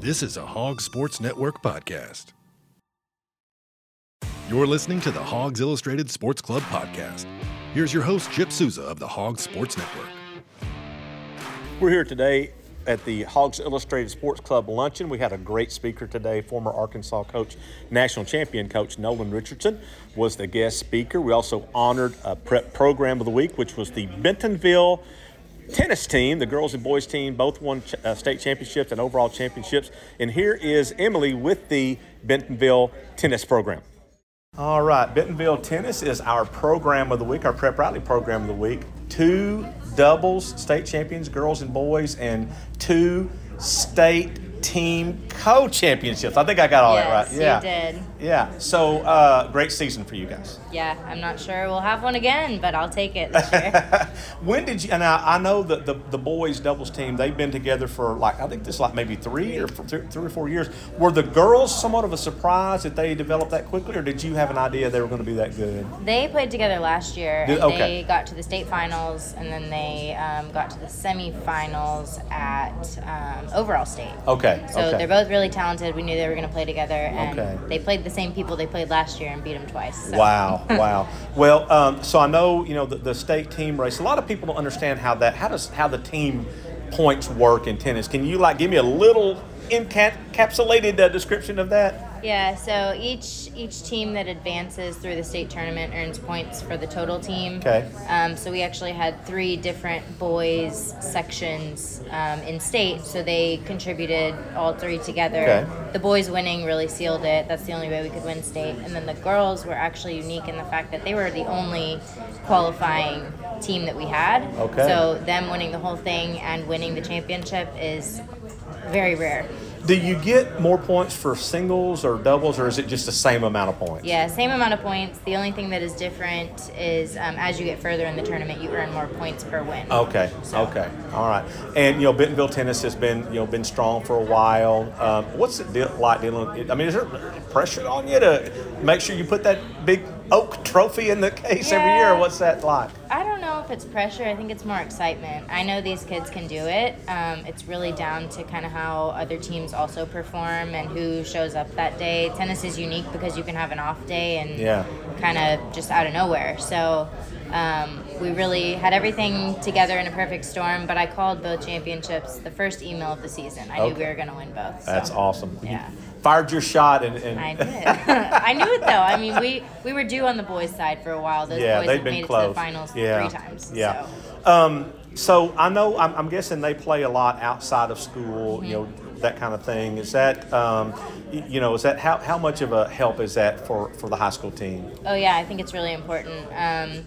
This is a Hog Sports Network podcast. You're listening to the Hawgs Illustrated Sports Club podcast. Here's your host, Chip Souza of the Hogs Sports Network. We're here today at the Hawgs Illustrated Sports Club luncheon. We had a great speaker today. Former Arkansas coach, national champion coach Nolan Richardson was the guest speaker. We also honored a prep program of the week, which was the Bentonville tennis team. The girls and boys team both won ch- uh, state championships and overall championships. And here is Emily with the Bentonville tennis program. All right, Bentonville Tennis is our program of the week, our prep rally program of the week. Two doubles state champions, girls and boys, and two state team co-championships. I think I got all yes, that right. Yeah, you did. Yeah. So uh, great season for you guys. Yeah, I'm not sure we'll have one again, but I'll take it this year. when did you? And I, I know that the, the boys doubles team they've been together for like I think this is like maybe three or th- three or four years. Were the girls somewhat of a surprise that they developed that quickly, or did you have an idea they were going to be that good? they played together last year, Did- and okay. they got to the state finals, and then they um, got to the semifinals at um, overall state. Okay. So okay. they're both really talented. We knew they were going to play together, and Okay. they played the same people they played last year and beat them twice. So. Wow, wow. Well, um, so I know you know the, the state team race. A lot of people don't understand how that how does how the team points work in tennis. Can you like give me a little encapsulated uh, description of that? Yeah, so each each team that advances through the state tournament earns points for the total team. Okay. Um, so we actually had three different boys sections um, in state, so they contributed all three together. Okay. The boys winning really sealed it. That's the only way we could win state. And then the girls were actually unique in the fact that they were the only qualifying team that we had. Okay. So them winning the whole thing and winning the championship is very rare. Do you get more points for singles or doubles, or is it just the same amount of points? Yeah, same amount of points. The only thing that is different is um, as you get further in the tournament, you earn more points per win. Okay. So- Okay. All right. And you know, Bentonville tennis has been you know been strong for a while. Um, what's it de- like dealing? I mean, is there pressure on you to make sure you put that big oak trophy in the case every year? What's that like? I don't know if it's pressure. I think it's more excitement. I know these kids can do it. Um, it's really down to kind of how other teams also perform and who shows up that day. Tennis is unique because you can have an off day and Yeah. kind of just out of nowhere. So um, we really had everything together in a perfect storm. But I called both championships the first email of the season. I knew we were going to win both. so. That's awesome. Yeah. Fired your shot and. and I did. I knew it though. I mean, we we were due on the boys' side for a while. Those yeah, boys they've have been made close. it to the finals yeah. three times. Yeah. So. Um, so I know I'm, I'm guessing they play a lot outside of school. You know Mm-hmm. that kind of thing. Is that um, you know is that how, how much of a help is that for, for the high school team? Oh yeah, I think it's really important. Um,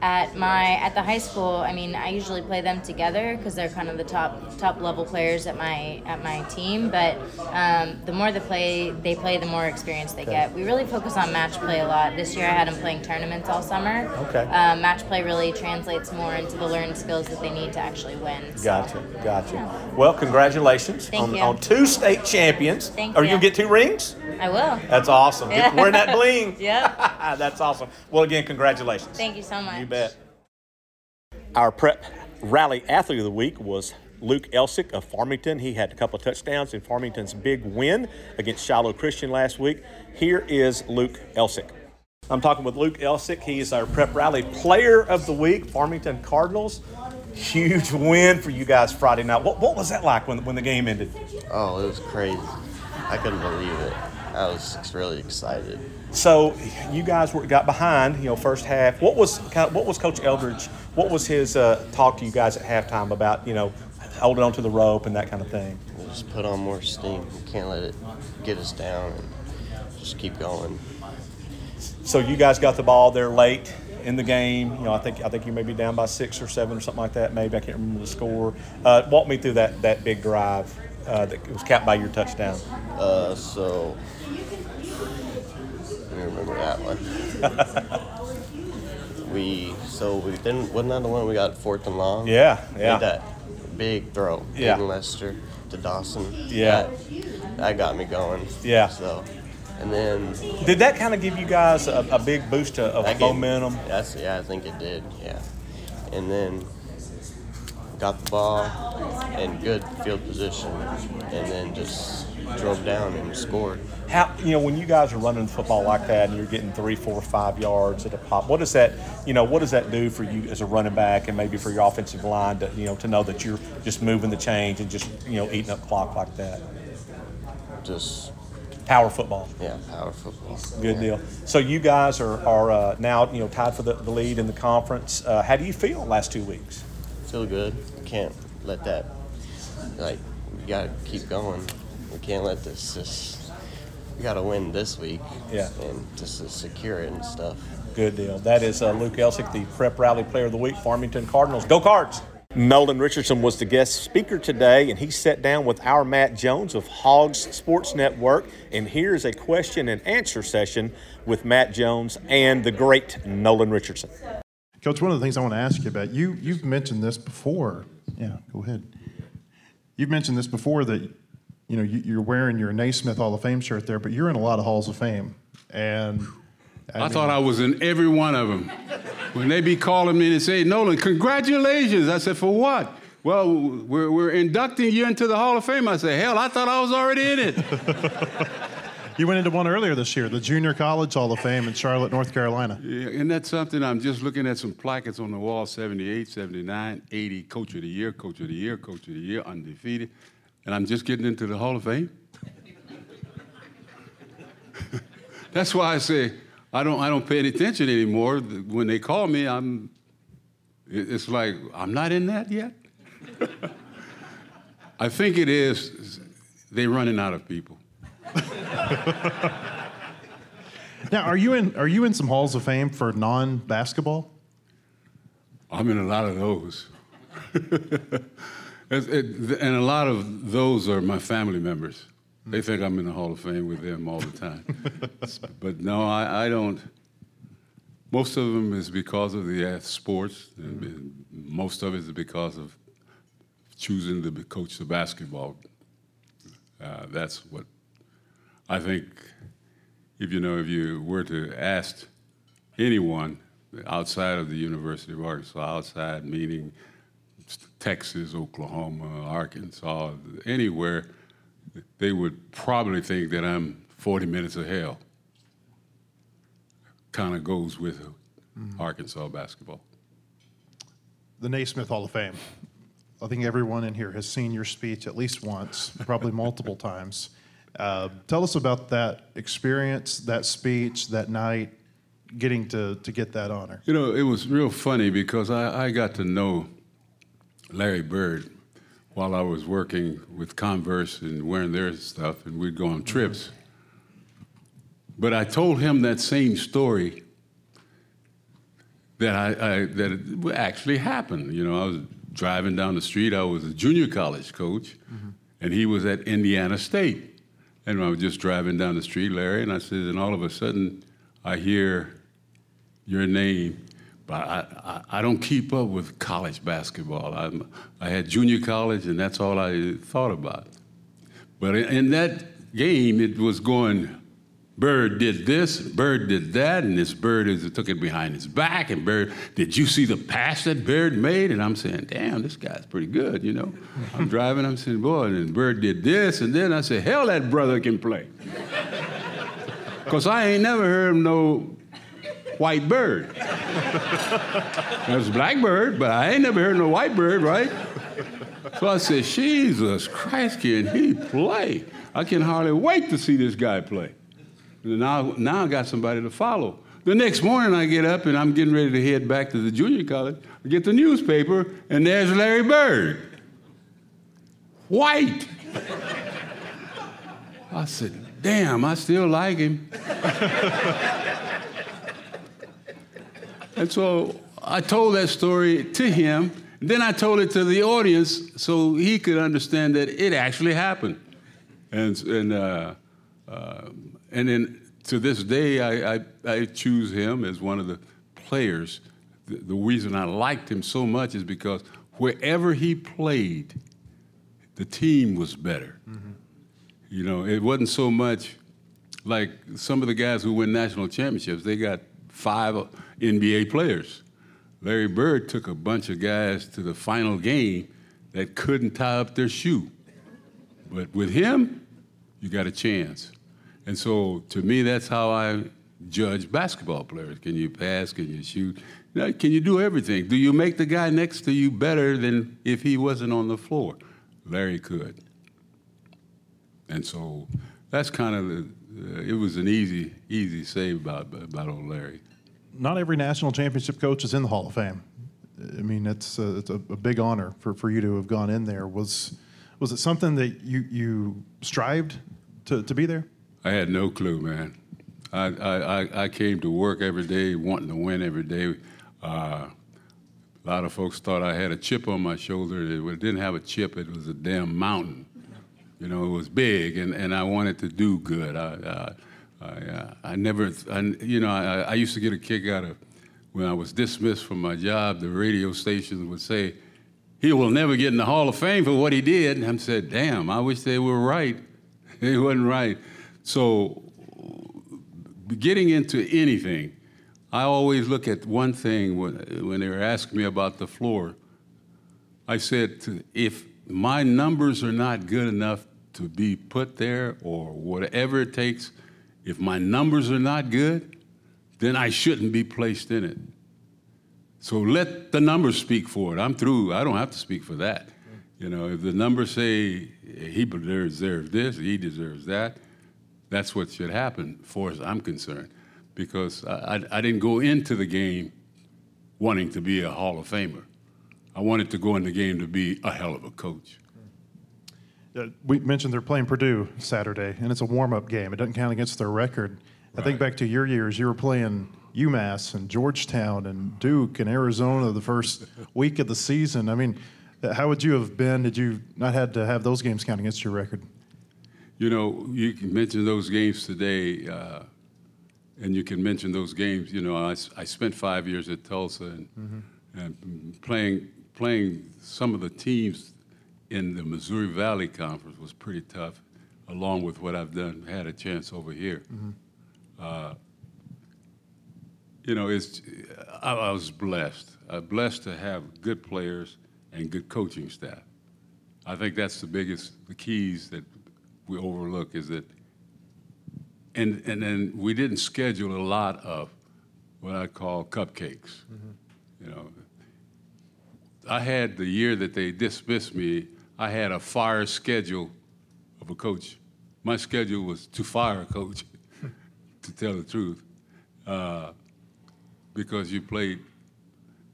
at my at the high school, I mean, I usually play them together because they're kind of the top top level players at my at my team. But um, the more they play, they play, the more experience they get. We really focus on match play a lot. This year, I had them playing tournaments all summer. Okay. Um, match play really translates more into the learned skills that they need to actually win. So- Gotcha, gotcha. Well, congratulations Thank on, you. on two state champions. Thank Are you gonna get two rings? I will. That's awesome. Yeah. wearing that bling. yeah That's awesome. Well, again, congratulations. Thank you so much. You bet. Our prep rally athlete of the week was Luke Elsik of Farmington. He had a couple of touchdowns in Farmington's big win against Shiloh Christian last week. Here is Luke Elsik. I'm talking with Luke Elsik. He is our prep rally player of the week, Farmington Cardinals. Huge win for you guys Friday night. What, what was that like when, when the game ended? Oh, it was crazy. I couldn't believe it. I was really excited. So you guys were, got behind, you know, first half. What was kind of, what was Coach Eldridge? What was his uh, talk to you guys at halftime about, you know, holding on to the rope and that kind of thing? We just put on more steam. We can't let it get us down and just keep going. So you guys got the ball there late in the game. You know, I think I think you may be down by six or seven or something like that. Maybe I can't remember the score. Uh, walk me through that that big drive uh, that was capped by your touchdown. Uh, so let me remember that one. we so we didn't wasn't that the one we got fourth and long? Yeah, yeah. Made that big throw. Yeah. Hayden Lester to Dawson. Yeah. That, that got me going. Yeah. So and then Did that kind of give you guys a, a big boost to, of gave- momentum? That's yeah, I think it did. Yeah, and then got the ball in good field position, and then just drove down and scored. How you know when you guys are running football like that and you're getting three, four, five yards at a pop? What does that you know what does that do for you as a running back and maybe for your offensive line to you know to know that you're just moving the chains and just you know eating up clock like that? Just Power football. yeah, power football. Good Yeah. deal. So you guys are, are uh, now you know tied for the, the lead in the conference. Uh, how do you feel last two weeks? Feel good. Can't let that. Like we gotta keep going. We can't let this just. We gotta win this week. Yeah. And just to secure it and stuff. Good deal. That is uh, Luke Elsik, the Prep Rally Player of the Week, Farmington Cardinals. Go Cards! Nolan Richardson was the guest speaker today, and he sat down with our Matt Jones of Hogs Sports Network. And here's a question and answer session with Matt Jones and the great Nolan Richardson. Coach, one of the things I want to ask you about, you, you've mentioned this before. Yeah, go ahead. You've mentioned this before that, you know, you, you're wearing your Naismith Hall of Fame shirt there, but you're in a lot of halls of fame. And I, thought I was in every one of them. When they be calling me and say, Nolan, congratulations. I said, for what? Well, we're, we're inducting you into the Hall of Fame. I said, hell, I thought I was already in it. you went into one earlier this year, the Junior College Hall of Fame in Charlotte, North Carolina. Yeah, and that's something I'm just looking at some plackets on the wall 78, 79, 80, Coach of the Year, Coach of the Year, Coach of the Year, undefeated. And I'm just getting into the Hall of Fame. that's why I say I don't, I don't pay any attention anymore. When they call me, I'm, it's like, I'm not in that yet. I think it is, they're running out of people. Now, are you in, are you in some halls of fame for non basketball? I'm in a lot of those. It's- it- and a lot of those are my family members. They think I'm in the Hall of Fame with them all the time. but no, I, I don't. Most of them is because of the sports, and and most of it is because of choosing to coach the basketball. Uh, that's what I think. If you know, if you were to ask anyone outside of the University of Arkansas, outside meaning Texas, Oklahoma, Arkansas, anywhere, they would probably think that I'm 40 minutes of hell. Kind of goes with mm-hmm. Arkansas basketball. The Naismith Hall of Fame. I think everyone in here has seen your speech at least once, probably multiple times. Uh, tell us about that experience, that speech, that night, getting to, to get that honor. You know, it was real funny because I, I got to know Larry Bird while I was working with Converse and wearing their stuff, and we'd go on trips. But I told him that same story that I, I that it actually happened. You know, I was driving down the street. I was a junior college coach, and he was at Indiana State. And I was just driving down the street, Larry, and I said, and all of a sudden, I hear your name, but I, I, I don't keep up with college basketball. I'm, I had junior college, and that's all I thought about. But in, in that game, it was going. Bird did this, Bird did that, and this Bird is, took it behind his back. And Bird, did you see the pass that Bird made? And I'm saying, damn, this guy's pretty good, you know. I'm driving, I'm saying, boy, and Bird did this, and then I said, hell, that brother can play. Because I ain't never heard him no white bird. There's blackbird, but I ain't never heard no white bird, right? So I said, Jesus Christ, can he play? I can hardly wait to see this guy play. Now, now I got somebody to follow. The next morning I get up and I'm getting ready to head back to the junior college. I get the newspaper and there's Larry Bird. White. I said, damn, I still like him. And so I told that story to him. Then I told it to the audience so he could understand that it actually happened. And, and, uh, uh, and then to this day, I, I, I choose him as one of the players. The, the reason I liked him so much is because wherever he played, the team was better. Mm-hmm. You know, it wasn't so much like some of the guys who win national championships, they got five NBA players. Larry Bird took a bunch of guys to the final game that couldn't tie up their shoe. But with him, you got a chance. And so to me, that's how I judge basketball players. Can you pass? Can you shoot? Can you do everything? Do you make the guy next to you better than if he wasn't on the floor? Larry could. And so that's kind of the, uh, it was an easy, easy save about, about old Larry. Not every national championship coach is in the Hall of Fame. I mean, it's a, it's a, big honor for, for you to have gone in there. Was was it something that you, you strived to, to be there? I had no clue, man. I, I, I came to work every day wanting to win every day. Uh, a lot of folks thought I had a chip on my shoulder. It didn't have a chip, it was a damn mountain. You know, it was big, and, and I wanted to do good. I, I, I, I never, I, you know, I, I used to get a kick out of when I was dismissed from my job, the radio stations would say, he will never get in the Hall of Fame for what he did. And I said, damn, I wish they were right. they wasn't right. So getting into anything, I always look at one thing when, when they were asking me about the floor. I said, if my numbers are not good enough to be put there or whatever it takes, if my numbers are not good, then I shouldn't be placed in it. So let the numbers speak for it. I'm through. I don't have to speak for that. You know, if the numbers say he deserves this, he deserves that, that's what should happen, for as I'm concerned. Because I, I, I didn't go into the game wanting to be a Hall of Famer. I wanted to go in the game to be a hell of a coach. Uh, we mentioned they're playing Purdue Saturday, and it's a warm up game. It doesn't count against their record. Right. I think back to your years, you were playing UMass and Georgetown and Duke and Arizona the first week of the season. I mean, how would you have been Did you not had to have those games count against your record? You know, you can mention those games today, uh, and you can mention those games. You know, I, I spent five years at Tulsa and, mm-hmm. and playing playing some of the teams in the Missouri Valley Conference was pretty tough, along with what I've done had a chance over here. Mm-hmm. Uh, you know, it's, I, I was blessed. Uh, blessed to have good players and good coaching staff. I think that's the biggest, the keys that we overlook is that, and and then we didn't schedule a lot of what I call cupcakes. Mm-hmm. You know, I had the year that they dismissed me. I had a fire schedule of a coach. My schedule was to fire a coach, to tell the truth. Uh, because you played,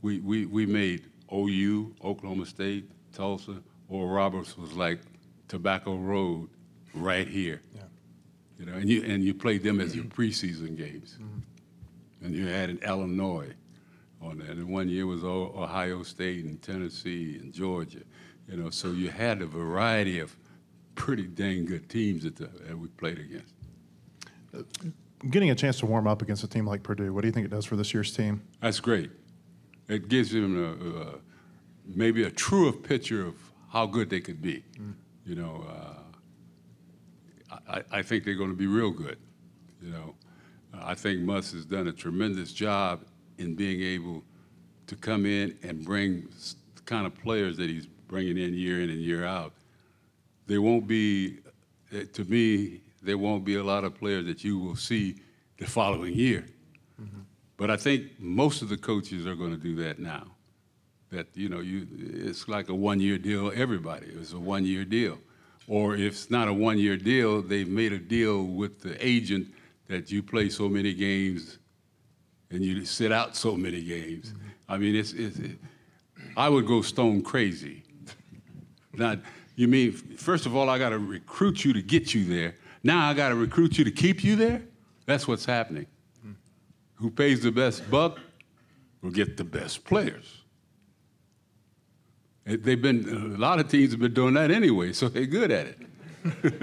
we, we, we made OU, Oklahoma State, Tulsa, Oral Roberts was like Tobacco Road right here. Yeah. You know, and you and you played them as your preseason games. Mm-hmm. And you had in Illinois on that. And one year was Ohio State and Tennessee and Georgia. You know, so you had a variety of pretty dang good teams that, the, that we played against. Uh, getting a chance to warm up against a team like Purdue, what do you think it does for this year's team? That's great. It gives them a, a, maybe a truer picture of how good they could be. Mm. You know, uh, I, I, think they're going to be real good. You know, I think Muss has done a tremendous job in being able to come in and bring the kind of players that he's bringing in year in and year out. There won't be, eh, to me, there won't be a lot of players that you will see the following year. Mm-hmm. But I think most of the coaches are going to do that now. That you know, you it's like a one-year deal. Everybody, it's a one-year deal, or if it's not a one-year deal, they've made a deal with the agent that you play so many games and you sit out so many games. Mm-hmm. I mean, it's, it's it, I would go stone crazy. Not you mean first of all, I got to recruit you to get you there, now I got to recruit you to keep you there. That's what's happening. Who pays the best buck will get the best players. They've been a lot of teams have been doing that anyway, so they're good at it.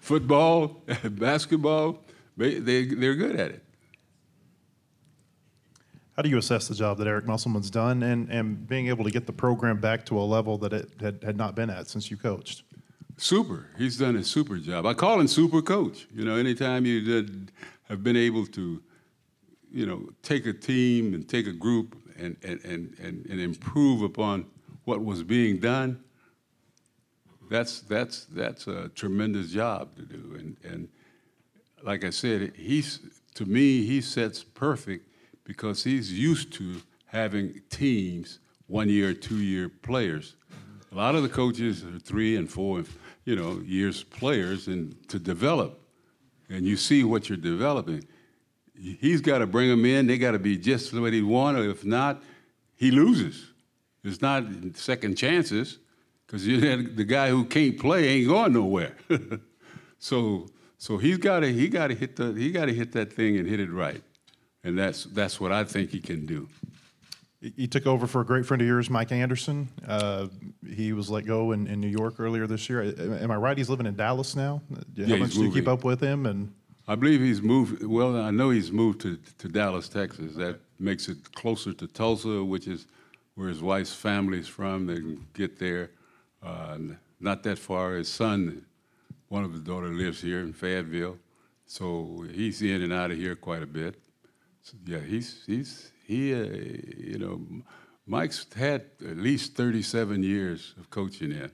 Football, basketball, they, they, they're good at it. How do you assess the job that Eric Musselman's done and, and being able to get the program back to a level that it had, had not been at since you coached? Super. He's done a super job. I call him super coach. You know, anytime you did, have been able to, you know, take a team and take a group and, and, and, and, improve upon what was being done, that's that's that's a tremendous job to do. And and like I said, he's to me he sets perfect because he's used to having teams one year, two year players. A lot of the coaches are three and four, you know, years players, and to develop, and you see what you're developing. He's got to bring them in. They got to be just what he wanted. If not, he loses. It's not second chances because the guy who can't play ain't going nowhere. so so he's got to he got to hit the he got to hit that thing and hit it right, and that's that's what I think he can do. He took over for a great friend of yours, Mike Anderson. Uh, he was let go in, in New York earlier this year. Am I right? He's living in Dallas now. How yeah, much do you keep up with him? And I believe he's moved. Well, I know he's moved to, to Dallas, Texas. That makes it closer to Tulsa, which is where his wife's family is from. They can get there. Uh, not that far. His son, one of his daughter, lives here in Fayetteville, so he's in and out of here quite a bit. So, yeah, he's he's he, uh, you know, Mike's had at least 37 years of coaching in.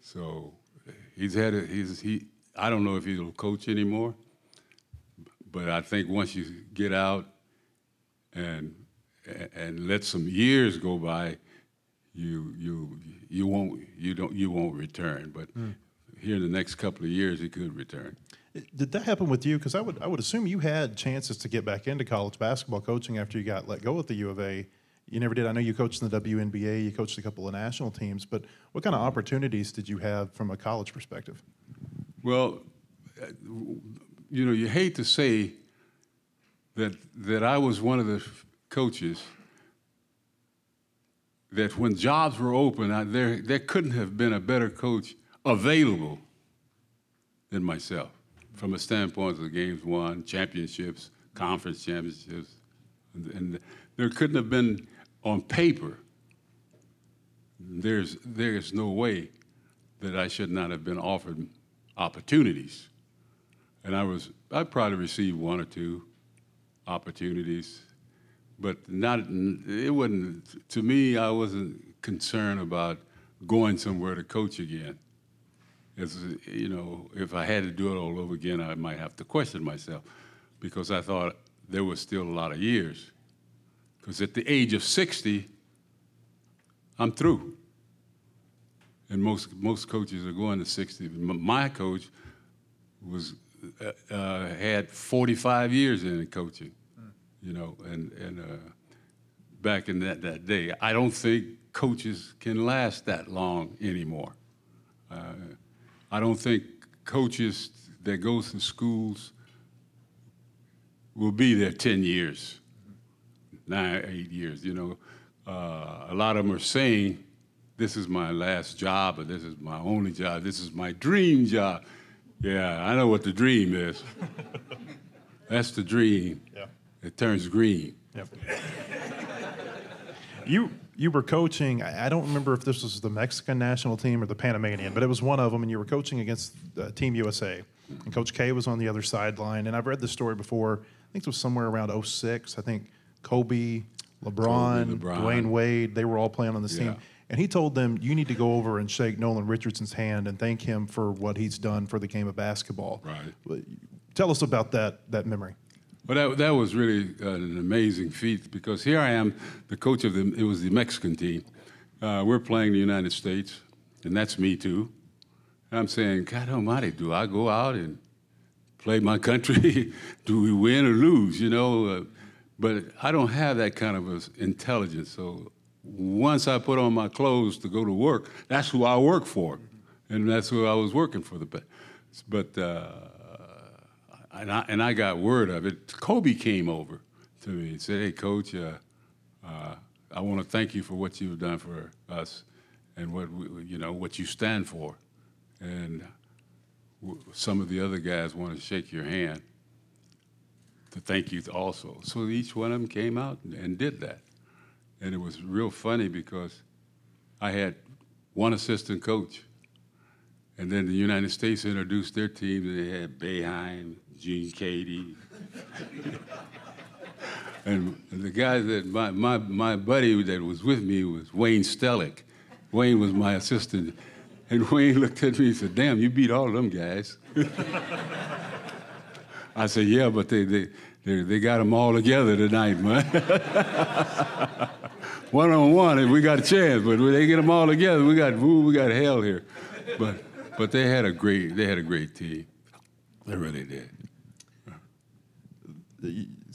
So he's had it, he's, he, I don't know if he'll coach anymore, but I think once you get out and, and let some years go by, you, you, you won't, you don't, you won't return. But mm. here in the next couple of years, he could return. Did that happen with you? Because I would I would assume you had chances to get back into college basketball coaching after you got let go at the U of A. You never did. I know you coached in the WNBA. You coached a couple of national teams. But what kind of opportunities did you have from a college perspective? Well, you know, you hate to say that that I was one of the coaches that when jobs were open, I, there there couldn't have been a better coach available than myself from a standpoint of the games won, championships, conference championships, and, and there couldn't have been on paper. There's there's no way that I should not have been offered opportunities, and I was I probably received one or two opportunities, but not it wasn't to me. I wasn't concerned about going somewhere to coach again as you know, if I had to do it all over again, I might have to question myself because I thought there was still a lot of years. Because at the age of 60, I'm through. And most, most coaches are going to 60. My coach was, uh, uh, had 45 years in coaching, you know, and, and uh, back in that, that day. I don't think coaches can last that long anymore. Uh, I don't think coaches that go through schools will be there 10 years, nine, eight years. You know, uh, a lot of them are saying, this is my last job, or this is my only job, this is my dream job. Yeah, I know what the dream is. That's the dream. Yeah. It turns green. Yep. you you were coaching. I don't remember if this was the Mexican national team or the Panamanian, but it was one of them, and you were coaching against uh, Team USA. And Coach K was on the other sideline. And I've read this story before. I think it was somewhere around 06. I think Kobe, LeBron, Kobe, LeBron. Dwyane Wade, they were all playing on the yeah. team. And he told them, you need to go over and shake Nolan Richardson's hand and thank him for what he's done for the game of basketball. Right. Tell us about that, that memory. Well, that, that was really uh, an amazing feat because here I am, the coach of the, it was the Mexican team. Uh, we're playing the United States, and that's me too. And I'm saying, God almighty, do I go out and play my country? do we win or lose, you know? Uh, but I don't have that kind of intelligence. So once I put on my clothes to go to work, that's who I work for. And that's who I was working for. The, but uh, and I, and I got word of it. Kobe came over to me and said, "Hey, coach, uh, uh, I want to thank you for what you've done for us, and what we, you know what you stand for." And some of the other guys want to shake your hand to thank you also. So each one of them came out and, and did that, and it was real funny because I had one assistant coach. And then the United States introduced their team, and they had Boeheim, Gene Keady. and the guy that my, my, my buddy that was with me was Wayne Stehlik. Wayne was my assistant. And Wayne looked at me and said, Damn, you beat all of them guys. I said, Yeah, but they, they, they, they got them all together tonight, man. one on one, if we got a chance, but when they get them all together, we got ooh, we got hell here. But but they had a great they had a great team. They really did.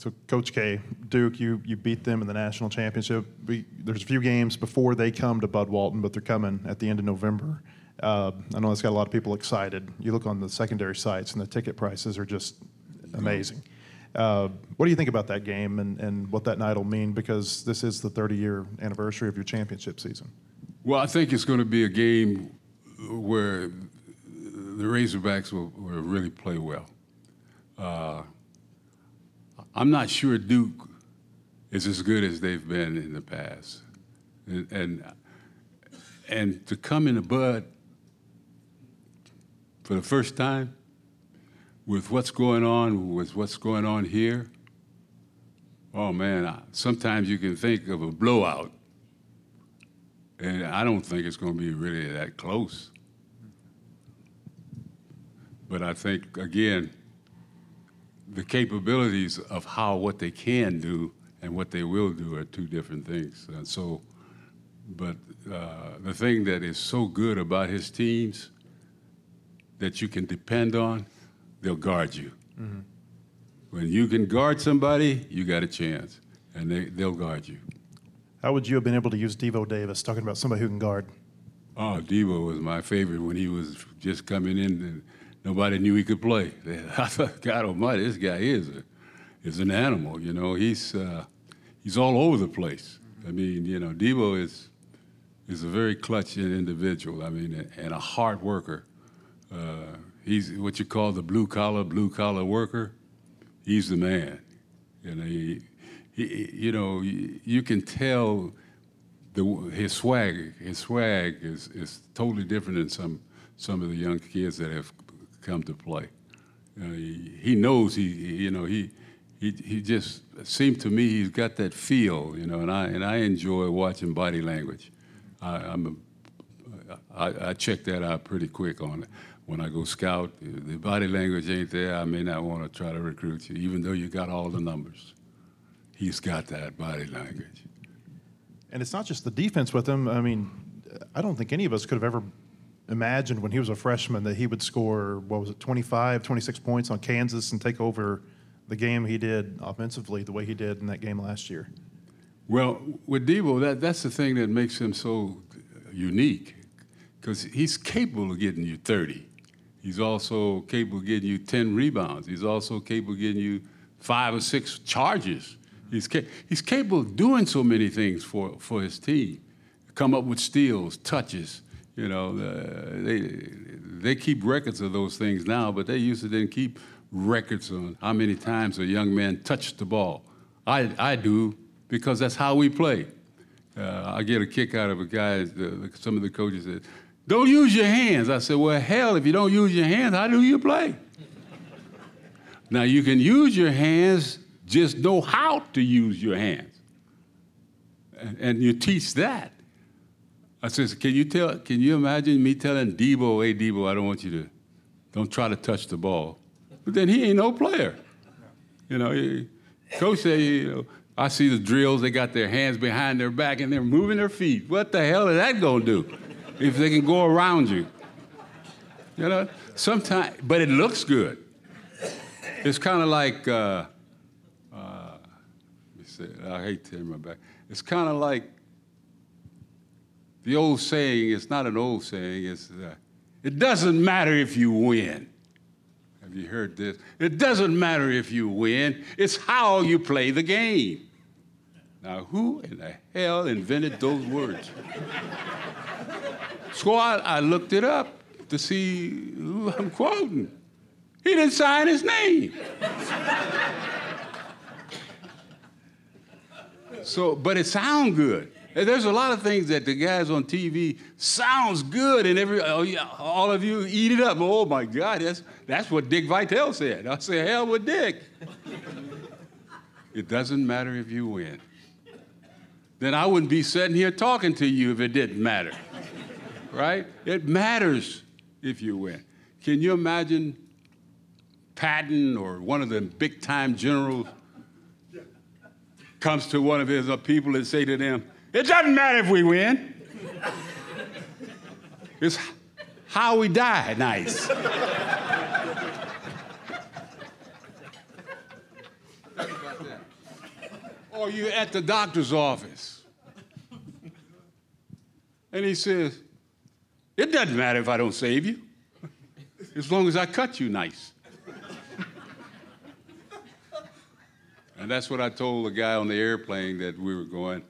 So, Coach K, Duke, you, you beat them in the national championship. We, there's a few games before they come to Bud Walton, but they're coming at the end of November. Uh, I know that's got a lot of people excited. You look on the secondary sites, and the ticket prices are just amazing. Uh, what do you think about that game and, and what that night will mean? Because this is the 30 year anniversary of your championship season. Well, I think it's going to be a game where the Razorbacks will, will really play well. Uh, I'm not sure Duke is as good as they've been in the past, and and, and to come in the Bud for the first time with what's going on with what's going on here. Oh man, sometimes you can think of a blowout, and I don't think it's going to be really that close. But I think again the capabilities of how what they can do and what they will do are two different things. And so, but uh, the thing that is so good about his teams that you can depend on, they'll guard you. Mm-hmm. When you can guard somebody, you got a chance, and they, they'll guard you. How would you have been able to use Devo Davis, talking about somebody who can guard? Oh, Devo was my favorite when he was just coming in nobody knew he could play. I thought, God Almighty, this guy is a, is an animal. You know, he's uh, he's all over the place. I mean, you know, Devo is is a very clutch individual. I mean, and a hard worker. Uh, he's what you call the blue collar blue collar worker. He's the man. You know, he, he you know, you can tell the his swag. His swag is is totally different than some some of the young kids that have come to play. He, he, knows he, you know, he, he, he just seemed to me he's got that feel, you know, and I, and I enjoy watching body language. I, I'm a, I, I check that out pretty quick on it. When I go scout, if the body language ain't there, I may not want to try to recruit you, even though you got all the numbers. He's got that body language. And it's not just the defense with him. I mean, I don't think any of us could have ever imagined when he was a freshman that he would score, what was it, 25, 26 points on Kansas and take over the game he did offensively the way he did in that game last year? Well, with Devo, that, that's the thing that makes him so unique because he's capable of getting you 30. He's also capable of getting you 10 rebounds. He's also capable of getting you five or six charges. He's, ca- he's capable of doing so many things for, for his team. Come up with steals, touches, you know, they they keep records of those things now, but they used to didn't keep records on how many times a young man touched the ball. I I do because that's how we play. Uh, I get a kick out of a guy. The, some of the coaches said, "Don't use your hands." I said, "Well, hell, if you don't use your hands, how do you play?" now you can use your hands, just know how to use your hands, and, and you teach that. I said, can you tell? Can you imagine me telling Devo, "Hey, Devo, I don't want you to, don't try to touch the ball," but then he ain't no player. You know, he, coach say, you know, I see the drills. They got their hands behind their back and they're moving their feet. What the hell is that gonna do? If they can go around you, you know, sometimes, but it looks good. It's kind of like. Uh, uh, I hate to my back. It's kind of like the old saying, it's not an old saying, it's uh, it doesn't matter if you win. Have you heard this? It doesn't matter if you win, it's how you play the game. Now, who in the hell invented those words? So I, I looked it up to see who I'm quoting. He didn't sign his name. so, but it sounds good. There's a lot of things that the guys on TV sounds good, and every oh, yeah, all of you eat it up. Oh my God, that's that's what Dick Vitale said. I say, hell with Dick. it doesn't matter if you win. Then I wouldn't be sitting here talking to you if it didn't matter. Right? It matters if you win. Can you imagine Patton or one of the big time generals comes to one of his uh, people and say to them, it doesn't matter if we win. It's how we die nice. or you're at the doctor's office. And he says, It doesn't matter if I don't save you, as long as I cut you nice. and that's what I told the guy on the airplane that we were going.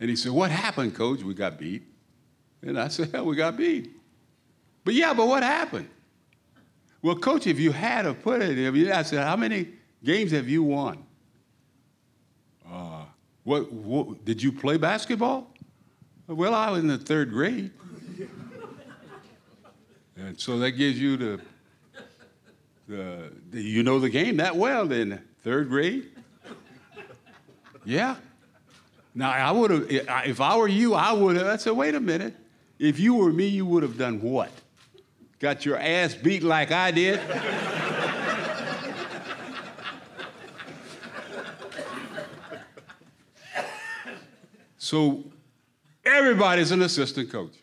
And he said, What happened, coach? We got beat. And I said, Hell, we got beat. But yeah, but what happened? Well, coach, if you had to put it, I said, How many games have you won? Uh, what, what, did you play basketball? Well, I was in the third grade. And so that gives you the, the, the, you know the game that well in third grade? Yeah. Now, I would have, if I were you, I would have, I said, wait a minute. If you were me, you would have done what? Got your ass beat like I did? so everybody's an assistant coach.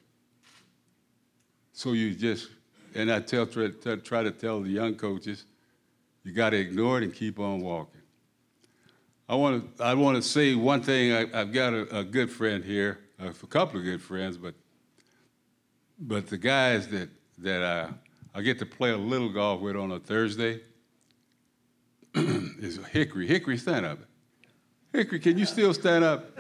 So you just, and I tell, try, try to tell the young coaches, you got to ignore it and keep on walking. I want to, I want to say one thing. I, have got a, a, good friend here, a couple of good friends, but, but the guys that, that I, I get to play a little golf with on a Thursday is Hickory. Hickory, stand up. Hickory, can you still stand up?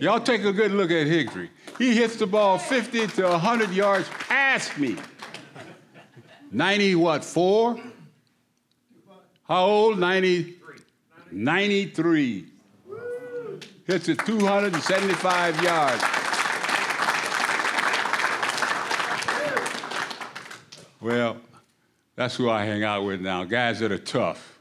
Y'all take a good look at Hickory. He hits the ball 50 to 100 yards past me. 90 what, four? How old? 90? 93. Hits it 275 yards. Well, that's who I hang out with now. Guys that are tough.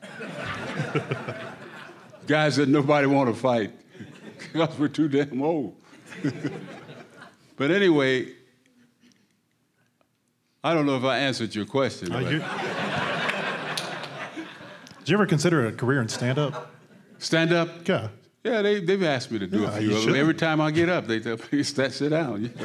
Guys that nobody want to fight because we're too damn old. but anyway, I don't know if I answered your question. Uh, you, did you ever consider a career in stand up? Stand up? Yeah. Yeah, they, they've asked me to do Yeah, a few of them. Every time I get up, they tell me, sit sit down.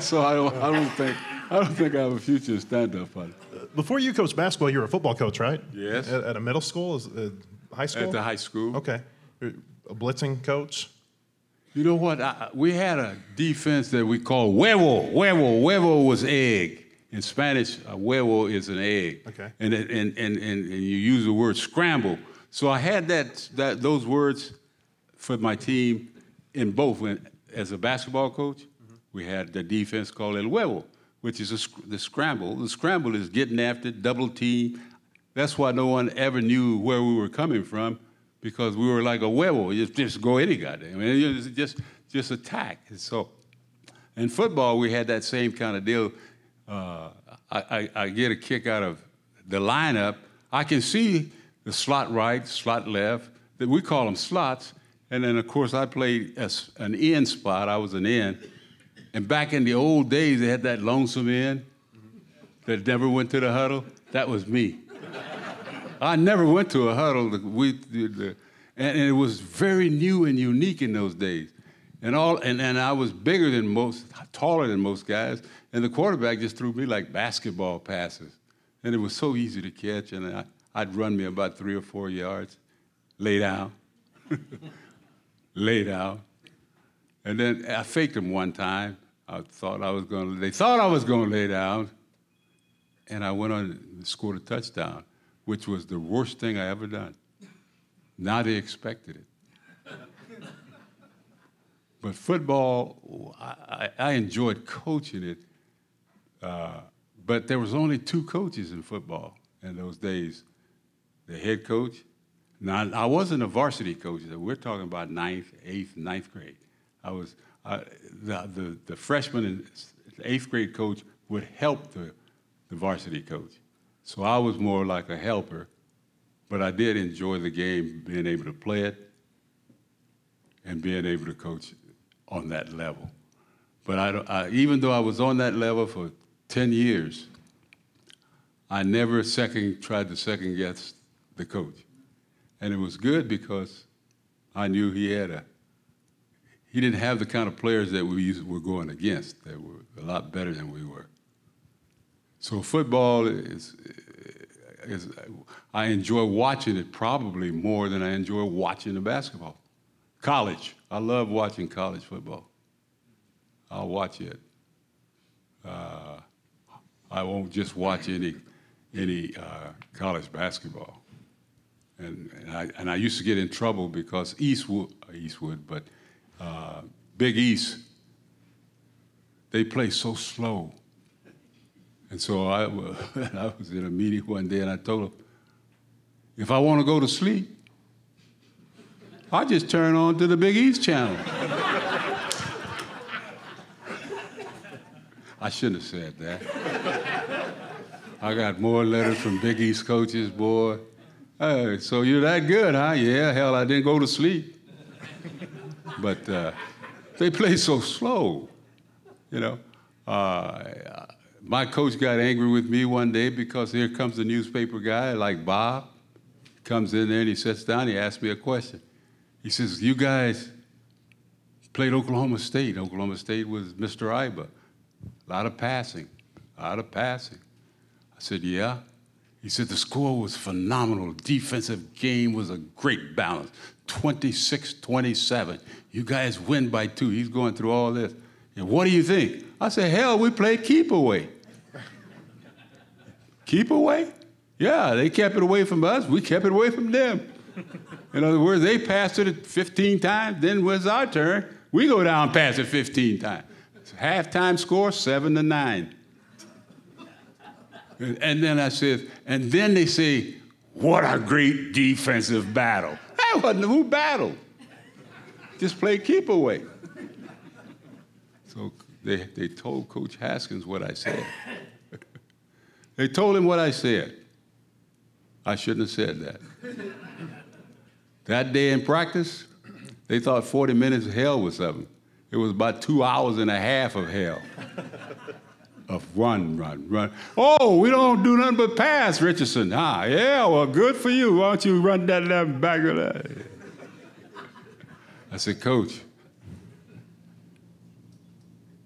so I don't, I don't think I don't think I have a future in stand-up. But Before you coached basketball, you were a football coach, right? Yes. At, at a middle school, uh, high school. at the high school, Okay. A blitzing coach. You know what? I, we had a defense that we called huevo. Huevo. Huevo was egg. In Spanish, a huevo is an egg. Okay. And, and, and, and, and you use the word scramble. So I had that, that those words for my team in both. When, as a basketball coach, we had the defense called el huevo, which is a, the scramble. The scramble is getting after, double team. That's why no one ever knew where we were coming from because we were like a huevo. Just, go any goddamn. I mean, just, just, just attack. And so in football, we had that same kind of deal. Uh, I, I, I get a kick out of the lineup. I can see the slot right, slot left. That We call them slots. And then, of course, I played as an end spot. I was an end. And back in the old days, they had that lonesome end that never went to the huddle. That was me. I never went to a huddle. We, the, and, and it was very new and unique in those days. And all, and, and I was bigger than most, taller than most guys. And the quarterback just threw me like basketball passes. And it was so easy to catch. And I, I'd run me about three or four yards, lay down, lay down. And then I faked them one time. I thought I was going to, they thought I was going to lay down. And I went on and scored a touchdown, which was the worst thing I ever done. Now they expected it. But football, I, I enjoyed coaching it. Uh, but there was only two coaches in football in those days. The head coach. Now I wasn't a varsity coach. We're talking about ninth, eighth, ninth grade. I was uh, the, the the freshman and eighth grade coach would help the the varsity coach. So I was more like a helper, but I did enjoy the game, being able to play it. and being able to coach on that level. But I, I, even though I was on that level for 10 years, I never second tried to second guess the coach. And it was good because I knew he had a he didn't have the kind of players that we were going against that were a lot better than we were. So football is, is I enjoy watching it probably more than I enjoy watching the basketball. College, I love watching college football. I'll watch it. Uh, I won't just watch any any uh, college basketball. And, and I and I used to get in trouble because Eastwood, Eastwood, but uh, Big East, they play so slow. And so I, I was in a meeting one day and I told them, if I want to go to sleep, I just turn on to the Big East channel. I shouldn't have said that. I got more letters from Big East coaches, boy. Hey, so you're that good, huh? Yeah, hell, I didn't go to sleep. But uh, they play so slow, you know. Uh, my coach got angry with me one day because here comes the newspaper guy like Bob, comes in there and he sits down. He asks me a question. He says, "You guys played Oklahoma State. Oklahoma State was Mr. Iba. A lot of passing, a lot of passing." I said, "Yeah." He said the score was phenomenal. Defensive game was a great balance. 26-27. You guys win by two. He's going through all this. And what do you think? I said, hell, we played keep away. Keep away? Yeah, they kept it away from us. We kept it away from them. In other words, they passed it 15 times. Then when it's our turn, we go down and pass it 15 times. Halftime score, seven to nine. And, and then I said, and then they say, what a great defensive battle. That wasn't who battled. Just play keep away. So they, they told Coach Haskins what I said. They told him what I said. I shouldn't have said that. that day in practice, they thought 40 minutes of hell was something. It was about two hours and a half of hell. of run, run, run. Oh, we don't do nothing but pass, Richardson. Ah, yeah, well, good for you. Why don't you run that left back of that? I said, Coach,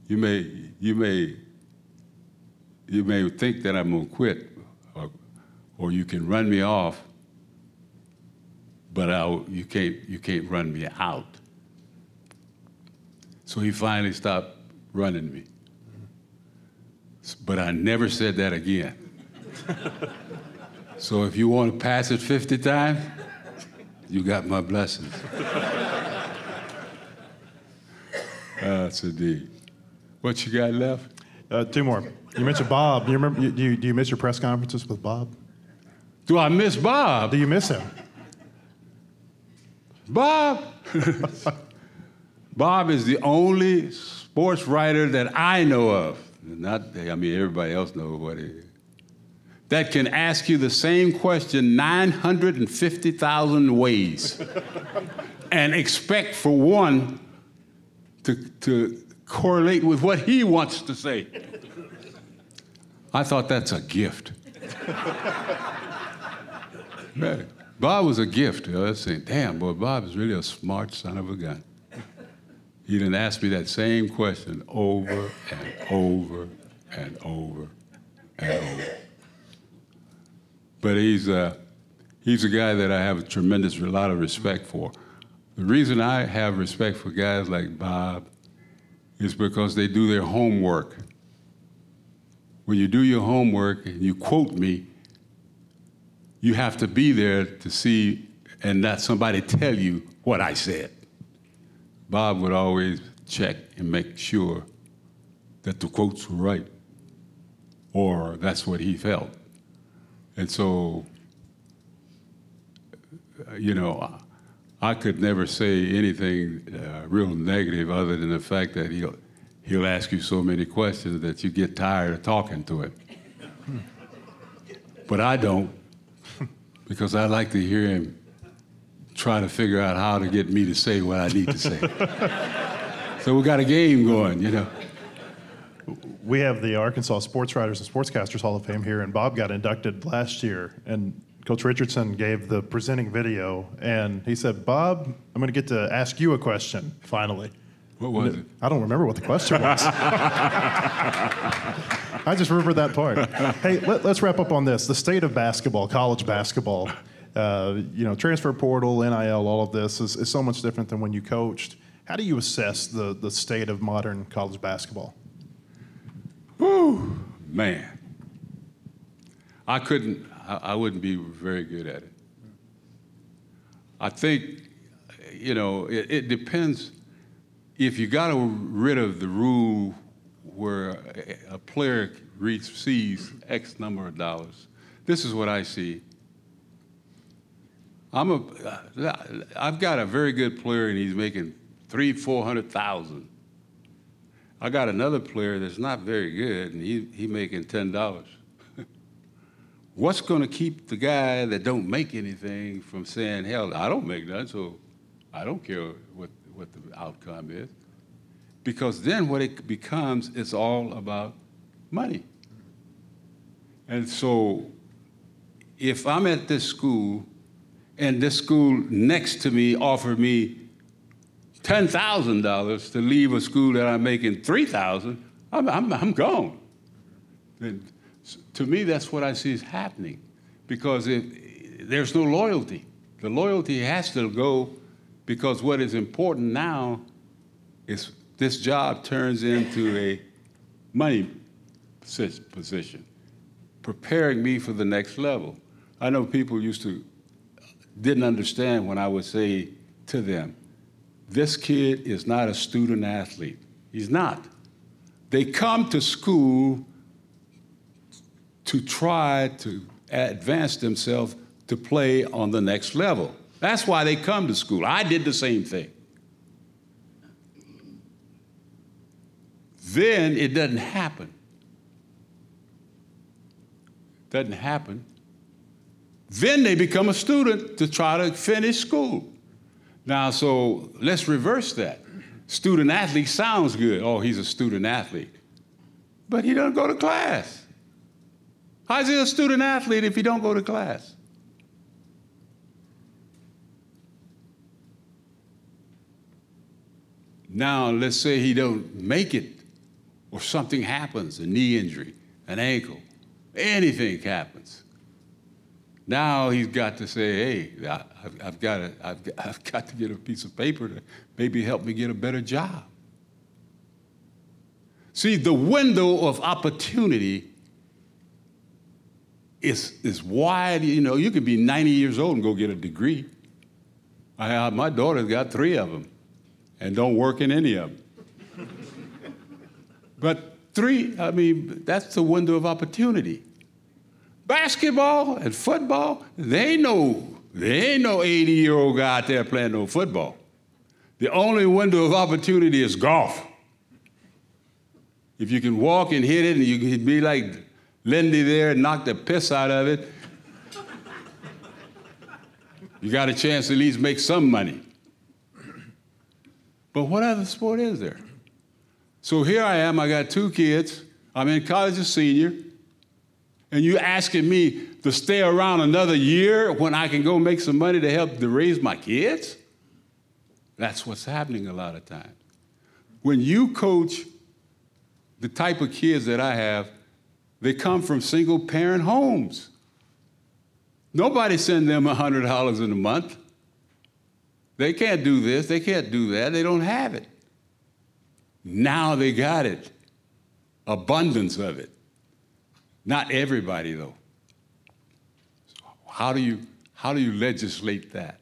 you may, you may, you may think that I'm gonna quit, or, or you can run me off, but I'll, you can't, you can't run me out. So he finally stopped running me. But I never said that again. so if you want to pass it 50 times, you got my blessings. That's a D. What you got left? Uh, two more. You mentioned Bob. Do you remember? you- Do you, do you miss your press conferences with Bob? Do I miss Bob? Do you miss him? Bob. Bob is the only sports writer that I know of. Not, I mean, everybody else knows what he is. That can ask you the same question 950,000 ways and expect for one to, to correlate with what he wants to say. I thought that's a gift. Bob was a gift. I was saying, damn, boy, Bob is really a smart son of a gun. He didn't ask me that same question over and over and over and over. But he's, uh, he's a guy that I have a tremendous lot of respect for. The reason I have respect for guys like Bob is because they do their homework. When you do your homework and you quote me, you have to be there to see and not somebody tell you what I said. Bob would always check and make sure that the quotes were right, or that's what he felt. And so, you know, I could never say anything uh, real negative other than the fact that he'll, he'll ask you so many questions that you get tired of talking to him. But I don't, because I like to hear him try to figure out how to get me to say what I need to say. so we got a game going, you know. We have the Arkansas Sports Writers and Sportscasters Hall of Fame here, and Bob got inducted last year. And Coach Richardson gave the presenting video, and he said, Bob, I'm going to get to ask you a question finally. What was it? I don't remember what the question was. I just remember that part. Hey, let, us wrap up on this. The state of basketball, college basketball, uh, you know, transfer portal, NIL, all of this is, is so much different than when you coached. How do you assess the, the state of modern college basketball? Whew, man. I couldn't, I, I wouldn't be very good at it. I think, you know, it, it depends. If you got rid of the rule where a player receives X number of dollars, this is what I see. I'm a, I've got a very good player and he's making three, four hundred thousand. I got another player that's not very good and he he making ten dollars. What's going to keep the guy that don't make anything from saying, "Hell, I don't make none, so I don't care what what the outcome is"? Because then what it becomes, it's all about money. And so, if I'm at this school and this school next to me offered me $10,000 to leave a school that I'm making 3000 I'm, I'm, I'm gone. And to me, that's what I see is happening because if, there's no loyalty. The loyalty has to go because what is important now is this job turns into a money position, preparing me for the next level. I know people used to didn't understand when I would say to them, this kid is not a student athlete. He's not. They come to school to try to advance themselves to play on the next level. That's why they come to school. I did the same thing. Then it doesn't happen. Doesn't happen then they become a student to try to finish school. Now, so let's reverse that. Student athlete sounds good. Oh, he's a student athlete. But he doesn't go to class. How's he a student athlete if he don't go to class? Now, let's say he don't make it or something happens, a knee injury, an ankle, anything happens. Now he's got to say, hey, I, have got to, I've, I've got to get a piece of paper to maybe help me get a better job. See, the window of opportunity is, is wide. You know, you can be 90 years old and go get a degree. I my daughter's got three of them and don't work in any of them. but three, I mean, that's the window of opportunity basketball and football, they know, they ain't no 80 year old guy out there playing no football. The only window of opportunity is golf. If you can walk and hit it and you can be like Lindy there and knock the piss out of it, you got a chance to at least make some money. But what other sport is there? So here I am, I got two kids. I'm in college a senior and you asking me to stay around another year when I can go make some money to help to raise my kids? That's what's happening a lot of times. When you coach the type of kids that I have, they come from single parent homes. Nobody send them $100 in a month. They can't do this, they can't do that, they don't have it. Now they got it, abundance of it. Not everybody, though. How do you, how do you legislate that?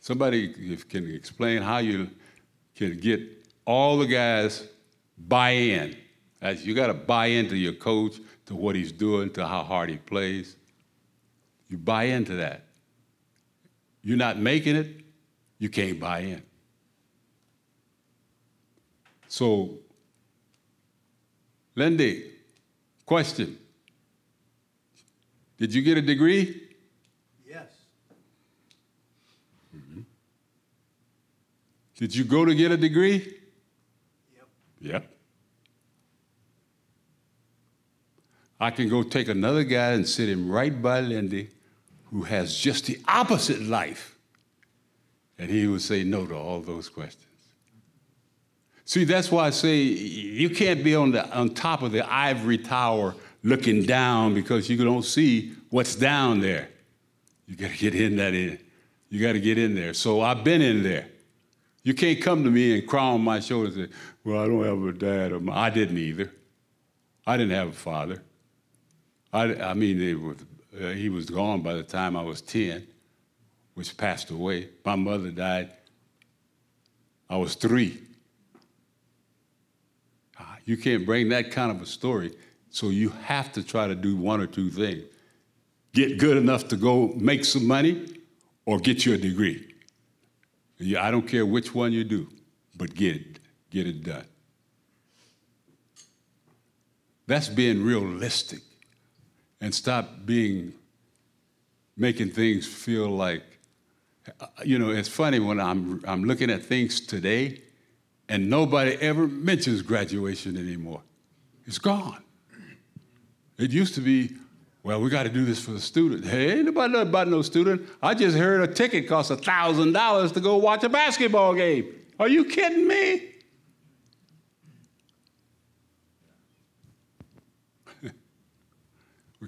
Somebody can explain how you can get all the guys buy in. As you got to buy into your coach, to what he's doing, to how hard he plays. You buy into that. You're not making it, you can't buy in. So, Lindy, Question Did you get a degree? Yes. Mm-hmm. Did you go to get a degree? Yep. Yep. I can go take another guy and sit him right by Lindy who has just the opposite life. And he would say no to all those questions. See, that's why I say you can't be on, the, on top of the ivory tower looking down because you don't see what's down there. You got to get in that in. You got to get in there. So I've been in there. You can't come to me and cry on my shoulder and say, Well, I don't have a dad. Or I didn't either. I didn't have a father. I, I mean, was, uh, he was gone by the time I was 10, which passed away. My mother died. I was three. Ah, you can't bring that kind of a story, so you have to try to do one or two things get good enough to go make some money or get you a degree. Yeah, I don't care which one you do, but get it, get it done. That's being realistic and stop being making things feel like uh, you know it's funny when i'm i'm looking at things today and nobody ever mentions graduation anymore. It's gone. It used to be well we got to do this for the student. Hey ain't nobody know about no student. I just heard a ticket costs a thousand dollars to go watch a basketball game. Are you kidding me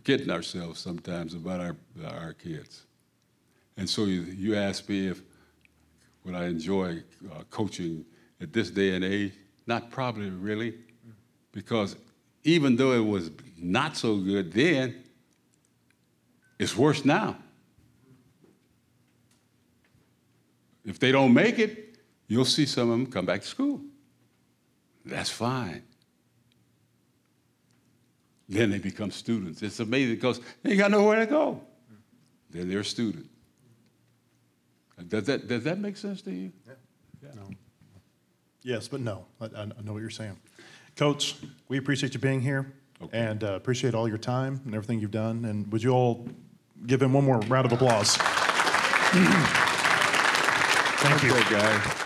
we're kidding ourselves sometimes about our, our kids. And so you, you ask me if would I enjoy uh, coaching at this day and age? Not probably really, because even though it was not so good then, it's worse now. If they don't make it, you'll see some of them come back to school. That's fine then they become students. It's amazing because they got nowhere to go. Then they're a student. Does that, does that make sense to you? Yeah. yeah. No. Yes, but no. I, I, know what you're saying. Coach, we appreciate you being here okay. and uh, appreciate all your time and everything you've done. And would you all give him one more round of applause? Thank you. guys.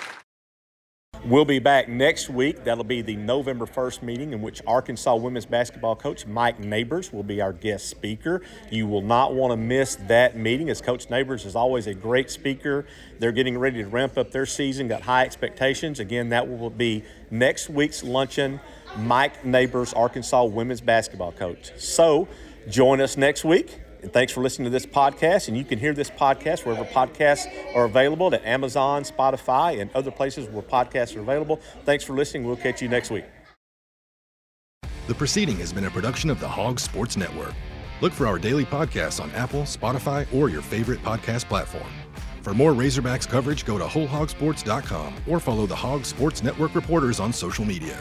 We'll be back next week. That'll be the November 1st meeting in which Arkansas women's basketball coach Mike Neighbors will be our guest speaker. You will not want to miss that meeting as Coach Neighbors is always a great speaker. They're getting ready to ramp up their season, got high expectations. Again, that will be next week's luncheon. Mike Neighbors, Arkansas women's basketball coach. So join us next week. And thanks for listening to this podcast. And you can hear this podcast wherever podcasts are available at Amazon, Spotify, and other places where podcasts are available. Thanks for listening. We'll catch you next week. The proceeding has been a production of the Hog Sports Network. Look for our daily podcasts on Apple, Spotify, or your favorite podcast platform. For more Razorbacks coverage, go to WholeHogSports.com or follow the Hog Sports Network reporters on social media.